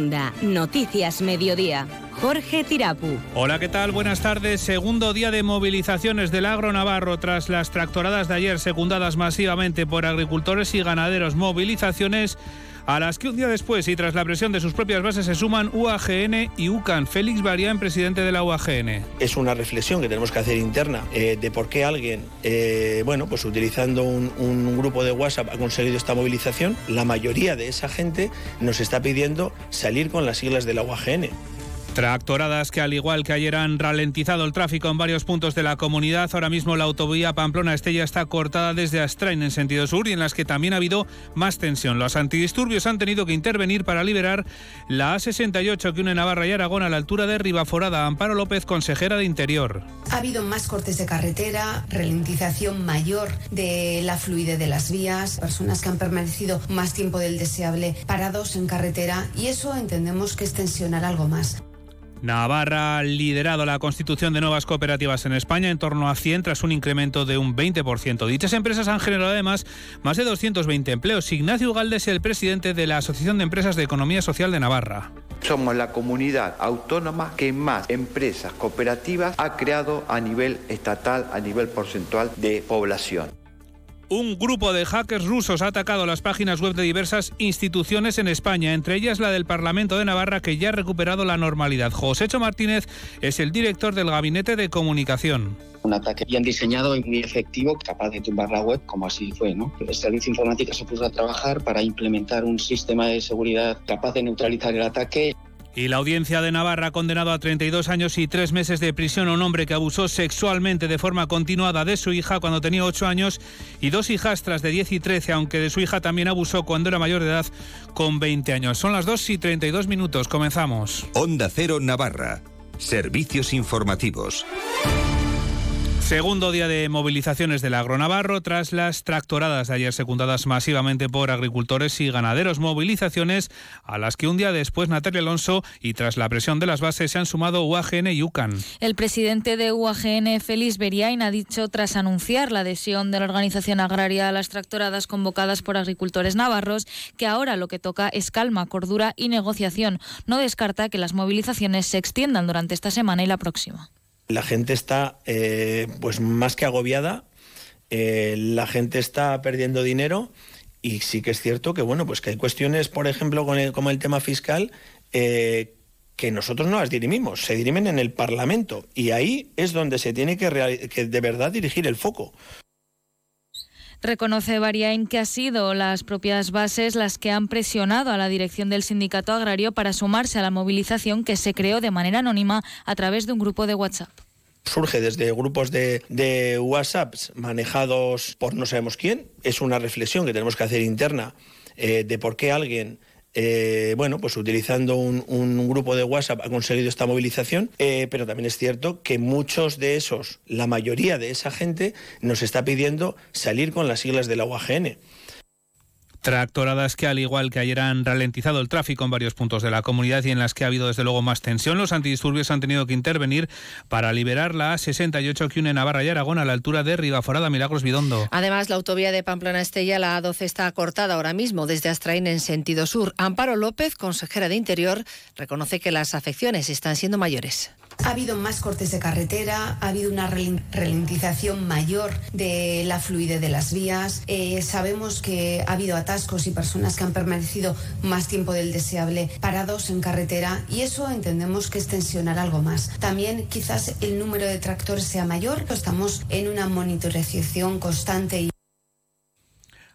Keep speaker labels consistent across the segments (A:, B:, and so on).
A: Noticias Mediodía. Jorge Tirapu.
B: Hola, ¿qué tal? Buenas tardes. Segundo día de movilizaciones del agro navarro tras las tractoradas de ayer secundadas masivamente por agricultores y ganaderos. Movilizaciones a las que un día después y tras la presión de sus propias bases se suman UAGN y UCAN. Félix Barián, presidente de la UAGN.
C: Es una reflexión que tenemos que hacer interna eh, de por qué alguien, eh, bueno, pues utilizando un, un grupo de WhatsApp ha conseguido esta movilización. La mayoría de esa gente nos está pidiendo salir con las siglas de la UAGN.
B: Tractoradas que al igual que ayer han ralentizado el tráfico en varios puntos de la comunidad. Ahora mismo la autovía Pamplona-Estella está cortada desde Astrain en sentido sur y en las que también ha habido más tensión. Los antidisturbios han tenido que intervenir para liberar la A68 que une Navarra y Aragón a la altura de Ribaforada. Amparo López, consejera de Interior.
D: Ha habido más cortes de carretera, ralentización mayor de la fluidez de las vías, personas que han permanecido más tiempo del deseable parados en carretera y eso entendemos que es tensionar algo más.
B: Navarra ha liderado la constitución de nuevas cooperativas en España en torno a 100 tras un incremento de un 20%. Dichas empresas han generado además más de 220 empleos. Ignacio Ugalde es el presidente de la Asociación de Empresas de Economía Social de Navarra.
E: Somos la comunidad autónoma que más empresas cooperativas ha creado a nivel estatal, a nivel porcentual de población.
B: Un grupo de hackers rusos ha atacado las páginas web de diversas instituciones en España, entre ellas la del Parlamento de Navarra, que ya ha recuperado la normalidad. Josécho Martínez es el director del Gabinete de Comunicación.
F: Un ataque bien diseñado y muy efectivo, capaz de tumbar la web, como así fue. ¿no? El servicio informático se puso a trabajar para implementar un sistema de seguridad capaz de neutralizar el ataque.
B: Y la audiencia de Navarra ha condenado a 32 años y 3 meses de prisión a un hombre que abusó sexualmente de forma continuada de su hija cuando tenía 8 años y dos hijastras de 10 y 13, aunque de su hija también abusó cuando era mayor de edad con 20 años. Son las 2 y 32 minutos. Comenzamos.
G: Onda Cero Navarra. Servicios informativos.
B: Segundo día de movilizaciones del agro navarro tras las tractoradas de ayer secundadas masivamente por agricultores y ganaderos. Movilizaciones a las que un día después Natalia Alonso y tras la presión de las bases se han sumado UAGN y UCAN.
H: El presidente de UAGN, Félix Beriain, ha dicho tras anunciar la adhesión de la organización agraria a las tractoradas convocadas por agricultores navarros que ahora lo que toca es calma, cordura y negociación. No descarta que las movilizaciones se extiendan durante esta semana y la próxima.
C: La gente está eh, pues más que agobiada, eh, la gente está perdiendo dinero y sí que es cierto que bueno, pues que hay cuestiones, por ejemplo, con el, como el tema fiscal, eh, que nosotros no las dirimimos, se dirimen en el Parlamento y ahí es donde se tiene que, que de verdad dirigir el foco.
H: Reconoce Bariain que ha sido las propias bases las que han presionado a la dirección del sindicato agrario para sumarse a la movilización que se creó de manera anónima a través de un grupo de WhatsApp
C: surge desde grupos de, de WhatsApp manejados por no sabemos quién. Es una reflexión que tenemos que hacer interna eh, de por qué alguien eh, bueno, pues utilizando un, grupo de WhatsApp ha conseguido esta movilización, eh, pero también es cierto que muchos de esos, la mayoría de esa gente, nos está pidiendo salir con las siglas de la UAGN.
B: Tractoradas que, al igual que ayer, han ralentizado el tráfico en varios puntos de la comunidad y en las que ha habido, desde luego, más tensión. Los antidisturbios han tenido que intervenir para liberar la A68 que une Navarra y Aragón a la altura de Ribaforada, Milagros Bidondo.
I: Además, la autovía de Pamplona-Estella, la A12, está cortada ahora mismo desde Astrain en sentido sur. Amparo López, consejera de Interior, reconoce que las afecciones están siendo mayores.
D: Ha habido más cortes de carretera, ha habido una ralentización mayor de la fluidez de las vías. Eh, sabemos que ha habido atascos y personas que han permanecido más tiempo del deseable parados en carretera y eso entendemos que es tensionar algo más. También quizás el número de tractores sea mayor. Estamos en una monitorización constante y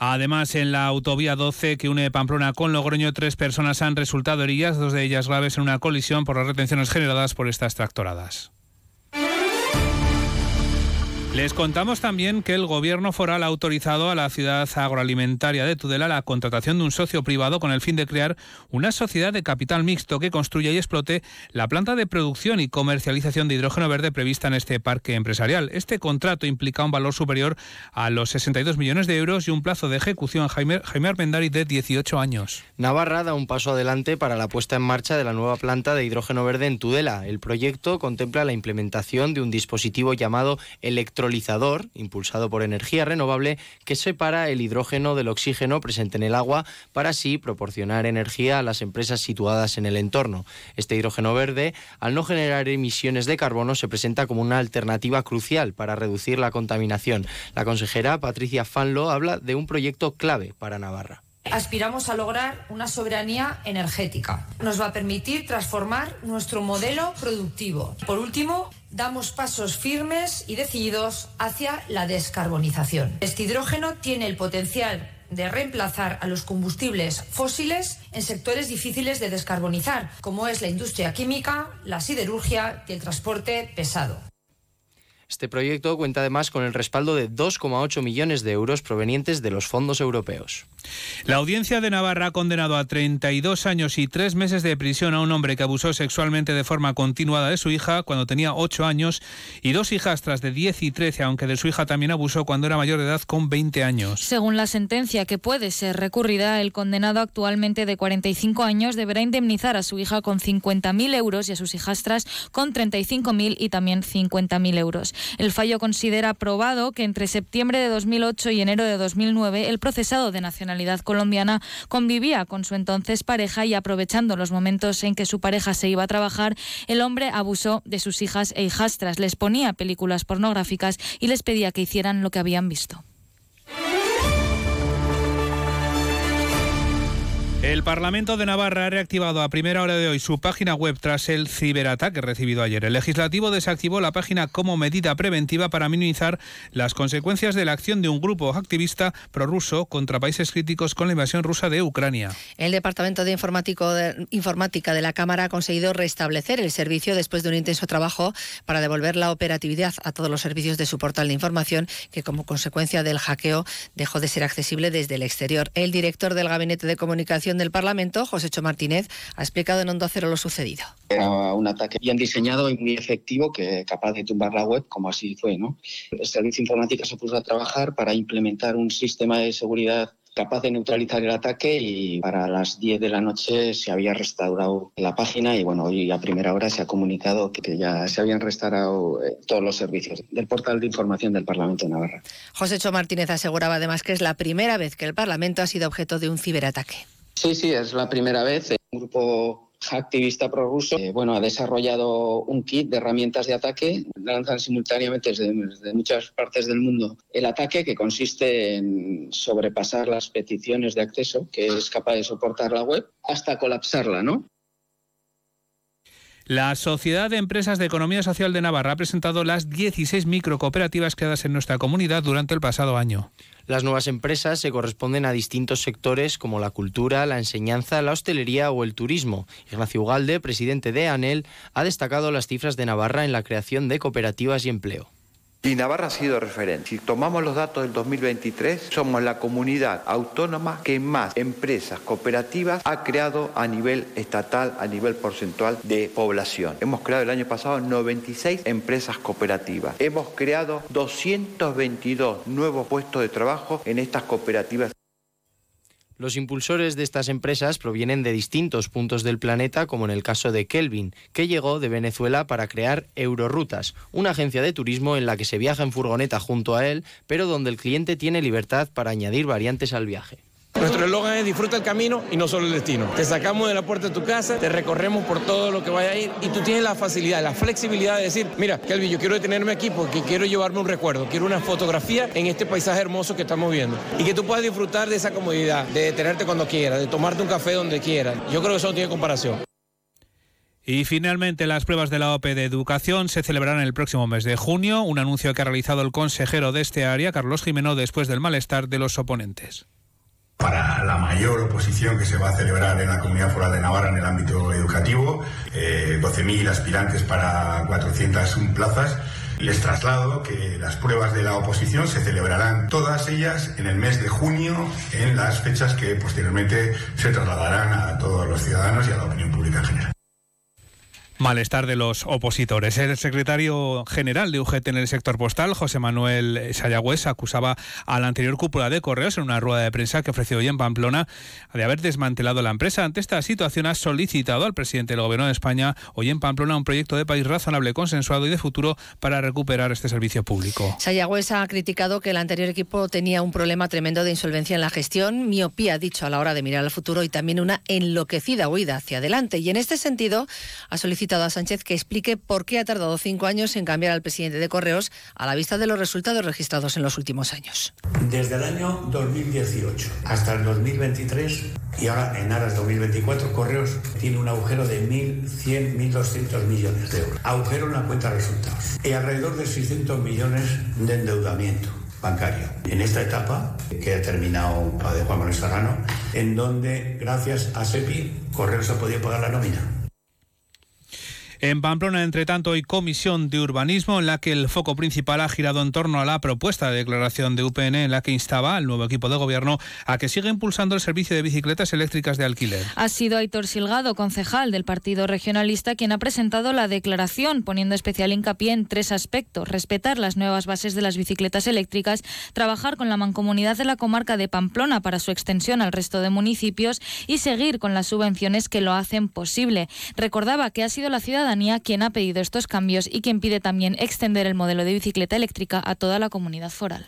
B: Además, en la autovía 12 que une Pamplona con Logroño, tres personas han resultado heridas, dos de ellas graves en una colisión por las retenciones generadas por estas tractoradas. Les contamos también que el gobierno foral ha autorizado a la ciudad agroalimentaria de Tudela la contratación de un socio privado con el fin de crear una sociedad de capital mixto que construya y explote la planta de producción y comercialización de hidrógeno verde prevista en este parque empresarial. Este contrato implica un valor superior a los 62 millones de euros y un plazo de ejecución Jaime, Jaime Armendari de 18 años.
J: Navarra da un paso adelante para la puesta en marcha de la nueva planta de hidrógeno verde en Tudela. El proyecto contempla la implementación de un dispositivo llamado electro electrolizador, impulsado por energía renovable, que separa el hidrógeno del oxígeno presente en el agua para así proporcionar energía a las empresas situadas en el entorno. Este hidrógeno verde, al no generar emisiones de carbono, se presenta como una alternativa crucial para reducir la contaminación. La consejera Patricia Fanlo habla de un proyecto clave para Navarra
K: aspiramos a lograr una soberanía energética. Nos va a permitir transformar nuestro modelo productivo. Por último, damos pasos firmes y decididos hacia la descarbonización. Este hidrógeno tiene el potencial de reemplazar a los combustibles fósiles en sectores difíciles de descarbonizar, como es la industria química, la siderurgia y el transporte pesado.
J: Este proyecto cuenta además con el respaldo de 2,8 millones de euros provenientes de los fondos europeos.
B: La audiencia de Navarra ha condenado a 32 años y 3 meses de prisión a un hombre que abusó sexualmente de forma continuada de su hija cuando tenía 8 años y dos hijastras de 10 y 13, aunque de su hija también abusó cuando era mayor de edad con 20 años.
H: Según la sentencia que puede ser recurrida, el condenado actualmente de 45 años deberá indemnizar a su hija con 50.000 euros y a sus hijastras con 35.000 y también 50.000 euros. El fallo considera probado que entre septiembre de 2008 y enero de 2009 el procesado de nacionalidad colombiana convivía con su entonces pareja y aprovechando los momentos en que su pareja se iba a trabajar, el hombre abusó de sus hijas e hijastras, les ponía películas pornográficas y les pedía que hicieran lo que habían visto.
B: El Parlamento de Navarra ha reactivado a primera hora de hoy su página web tras el ciberataque recibido ayer. El legislativo desactivó la página como medida preventiva para minimizar las consecuencias de la acción de un grupo activista prorruso contra países críticos con la invasión rusa de Ucrania.
I: El Departamento de, Informática de la Cámara ha conseguido restablecer el servicio después de un intenso trabajo para devolver la operatividad a todos los servicios de su portal de información que como consecuencia del hackeo dejó de ser accesible desde el exterior. El director del Gabinete de Comunicación del Parlamento, José Cho Martínez, ha explicado en Onda Cero lo sucedido.
F: Era un ataque bien diseñado y muy efectivo que capaz de tumbar la web, como así fue. ¿no? El servicio informático se puso a trabajar para implementar un sistema de seguridad capaz de neutralizar el ataque y para las 10 de la noche se había restaurado la página y bueno, hoy a primera hora se ha comunicado que ya se habían restaurado eh, todos los servicios del portal de información del Parlamento de Navarra.
I: José Cho Martínez aseguraba además que es la primera vez que el Parlamento ha sido objeto de un ciberataque.
F: Sí, sí, es la primera vez. Un grupo activista prorruso eh, bueno, ha desarrollado un kit de herramientas de ataque, lanzan simultáneamente desde, muchas partes del mundo el ataque que consiste en sobrepasar las peticiones de acceso que es capaz de soportar la web hasta colapsarla, ¿no?
B: La Sociedad de Empresas de Economía Social de Navarra ha presentado las 16 microcooperativas creadas en nuestra comunidad durante el pasado año.
J: Las nuevas empresas se corresponden a distintos sectores como la cultura, la enseñanza, la hostelería o el turismo. Ignacio Ugalde, presidente de ANEL, ha destacado las cifras de Navarra en la creación de cooperativas y empleo.
E: Y Navarra ha sido referente. Si tomamos los datos del 2023, somos la comunidad autónoma que más empresas cooperativas ha creado a nivel estatal, a nivel porcentual de población. Hemos creado el año pasado 96 empresas cooperativas. Hemos creado 222 nuevos puestos de trabajo en estas cooperativas.
J: Los impulsores de estas empresas provienen de distintos puntos del planeta, como en el caso de Kelvin, que llegó de Venezuela para crear Eurorutas, una agencia de turismo en la que se viaja en furgoneta junto a él, pero donde el cliente tiene libertad para añadir variantes al viaje.
L: Nuestro eslogan es disfruta el camino y no solo el destino. Te sacamos de la puerta de tu casa, te recorremos por todo lo que vaya a ir y tú tienes la facilidad, la flexibilidad de decir, mira, Kelvin, yo quiero detenerme aquí porque quiero llevarme un recuerdo, quiero una fotografía en este paisaje hermoso que estamos viendo. Y que tú puedas disfrutar de esa comodidad, de detenerte cuando quieras, de tomarte un café donde quieras. Yo creo que eso no tiene comparación.
B: Y finalmente las pruebas de la OPE de educación se celebrarán el próximo mes de junio, un anuncio que ha realizado el consejero de este área, Carlos Jimeno, después del malestar de los oponentes
M: para la mayor oposición que se va a celebrar en la Comunidad Foral de Navarra en el ámbito educativo, 12.000 eh, aspirantes para 401 plazas. Les traslado que las pruebas de la oposición se celebrarán todas ellas en el mes de junio, en las fechas que posteriormente se trasladarán a todos los ciudadanos y a la opinión pública en general.
B: Malestar de los opositores. El secretario general de UGT en el sector postal, José Manuel Sayagüez, acusaba a la anterior cúpula de correos en una rueda de prensa que ofreció hoy en Pamplona de haber desmantelado la empresa. Ante esta situación ha solicitado al presidente del Gobierno de España hoy en Pamplona un proyecto de país razonable, consensuado y de futuro para recuperar este servicio público.
I: Sayagüez ha criticado que el anterior equipo tenía un problema tremendo de insolvencia en la gestión, miopía, dicho, a la hora de mirar al futuro y también una enloquecida huida hacia adelante. Y en este sentido ha solicitado a Sánchez que explique por qué ha tardado cinco años en cambiar al presidente de Correos a la vista de los resultados registrados en los últimos años.
N: Desde el año 2018 hasta el 2023 y ahora en aras 2024, Correos tiene un agujero de 1.100, 1.200 millones de euros. Agujero en la cuenta de resultados. Y alrededor de 600 millones de endeudamiento bancario. En esta etapa, que ha terminado de Juan Manuel Serrano, en donde, gracias a SEPI, Correos ha podido pagar la nómina.
B: En Pamplona, entre tanto, hay comisión de urbanismo en la que el foco principal ha girado en torno a la propuesta de declaración de UPN en la que instaba al nuevo equipo de gobierno a que siga impulsando el servicio de bicicletas eléctricas de alquiler.
H: Ha sido Aitor Silgado, concejal del Partido Regionalista, quien ha presentado la declaración, poniendo especial hincapié en tres aspectos. Respetar las nuevas bases de las bicicletas eléctricas, trabajar con la mancomunidad de la comarca de Pamplona para su extensión al resto de municipios y seguir con las subvenciones que lo hacen posible. Recordaba que ha sido la ciudad quien ha pedido estos cambios y quien pide también extender el modelo de bicicleta eléctrica a toda la comunidad foral.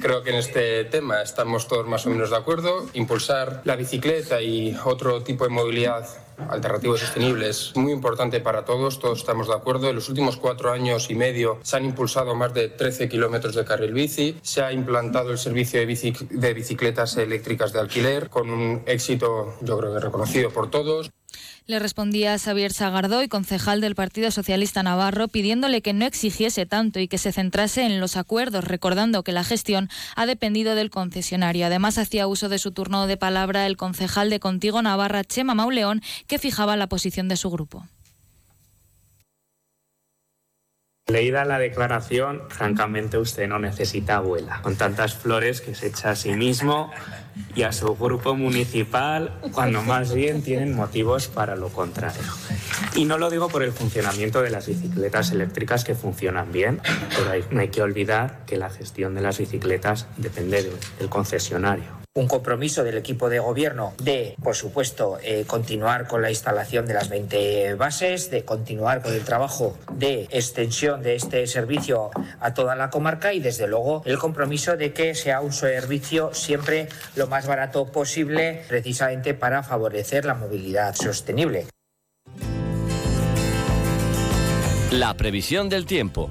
O: Creo que en este tema estamos todos más o menos de acuerdo. Impulsar la bicicleta y otro tipo de movilidad alternativo y sostenible es muy importante para todos, todos estamos de acuerdo. En los últimos cuatro años y medio se han impulsado más de 13 kilómetros de carril bici, se ha implantado el servicio de, de bicicletas eléctricas de alquiler con un éxito yo creo que reconocido por todos.
H: Le respondía Xavier Sagardoy, concejal del Partido Socialista Navarro, pidiéndole que no exigiese tanto y que se centrase en los acuerdos, recordando que la gestión ha dependido del concesionario. Además, hacía uso de su turno de palabra el concejal de Contigo Navarra, Chema Mauleón, que fijaba la posición de su grupo.
P: Leída la declaración, francamente usted no necesita abuela. Con tantas flores que se echa a sí mismo y a su grupo municipal, cuando más bien tienen motivos para lo contrario. Y no lo digo por el funcionamiento de las bicicletas eléctricas que funcionan bien, pero no hay que olvidar que la gestión de las bicicletas depende del concesionario
Q: un compromiso del equipo de gobierno de, por supuesto, eh, continuar con la instalación de las 20 bases, de continuar con el trabajo de extensión de este servicio a toda la comarca y, desde luego, el compromiso de que sea un servicio siempre lo más barato posible, precisamente para favorecer la movilidad sostenible.
R: La previsión del tiempo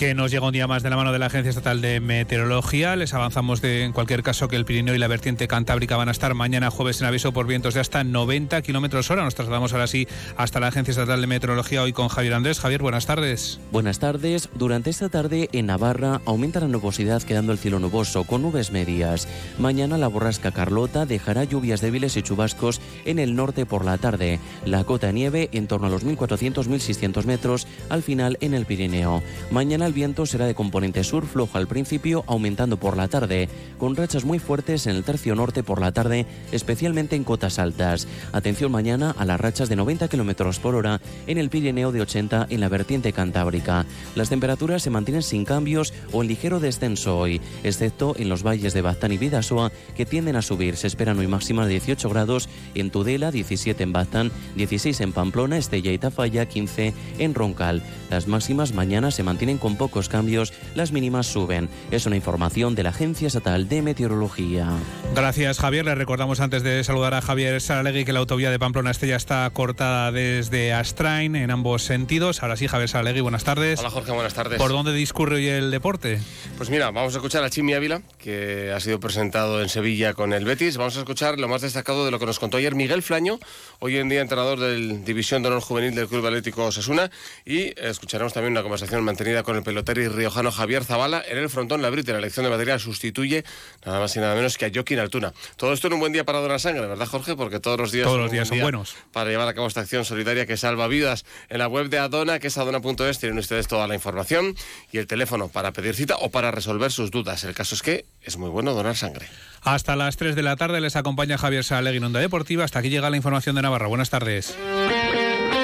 B: que nos llega un día más de la mano de la Agencia Estatal de Meteorología. Les avanzamos de, en cualquier caso que el Pirineo y la vertiente cantábrica van a estar mañana jueves en aviso por vientos de hasta 90 kilómetros hora. Nos trasladamos ahora sí hasta la Agencia Estatal de Meteorología hoy con Javier Andrés. Javier, buenas tardes.
S: Buenas tardes. Durante esta tarde en Navarra aumenta la nubosidad quedando el cielo nuboso con nubes medias. Mañana la borrasca Carlota dejará lluvias débiles y chubascos en el norte por la tarde. La cota de nieve en torno a los 1.400-1.600 metros al final en el Pirineo. Mañana el viento será de componente sur flojo al principio, aumentando por la tarde, con rachas muy fuertes en el tercio norte por la tarde, especialmente en cotas altas. Atención mañana a las rachas de 90 km por hora en el Pirineo de 80 en la vertiente cantábrica. Las temperaturas se mantienen sin cambios o en ligero descenso hoy, excepto en los valles de Baztán y Vidasoa, que tienden a subir. Se esperan hoy máximas de 18 grados en Tudela, 17 en Baztán, 16 en Pamplona, Estella y Tafalla, 15 en Roncal. Las máximas mañana se mantienen con pocos cambios, las mínimas suben. Es una información de la Agencia Estatal de Meteorología.
B: Gracias, Javier. Le recordamos antes de saludar a Javier Saralegui que la autovía de Pamplona Estella está cortada desde Astrain en ambos sentidos. Ahora sí, Javier Saralegui, buenas tardes.
T: Hola, Jorge, buenas tardes.
B: ¿Por dónde discurre hoy el deporte?
T: Pues mira, vamos a escuchar a Chimi Ávila, que ha sido presentado en Sevilla con el Betis. Vamos a escuchar lo más destacado de lo que nos contó ayer Miguel Flaño, hoy en día entrenador del División de Honor Juvenil del Club Atlético Osasuna. Y escucharemos también una conversación mantenida con el pelotero y riojano Javier Zavala en el frontón. La Brita, la elección de material sustituye nada más y nada menos que a Joaquín Altuna. Todo esto en un buen día para donar sangre, ¿verdad, Jorge? Porque todos los días,
B: todos los días son buenos.
T: Para llevar a cabo esta acción solidaria que salva vidas. En la web de Adona, que es adona.es, tienen ustedes toda la información y el teléfono para pedir cita o para resolver sus dudas. El caso es que es muy bueno donar sangre.
B: Hasta las 3 de la tarde les acompaña Javier Salegui en Onda Deportiva. Hasta aquí llega la información de Navarra. Buenas tardes.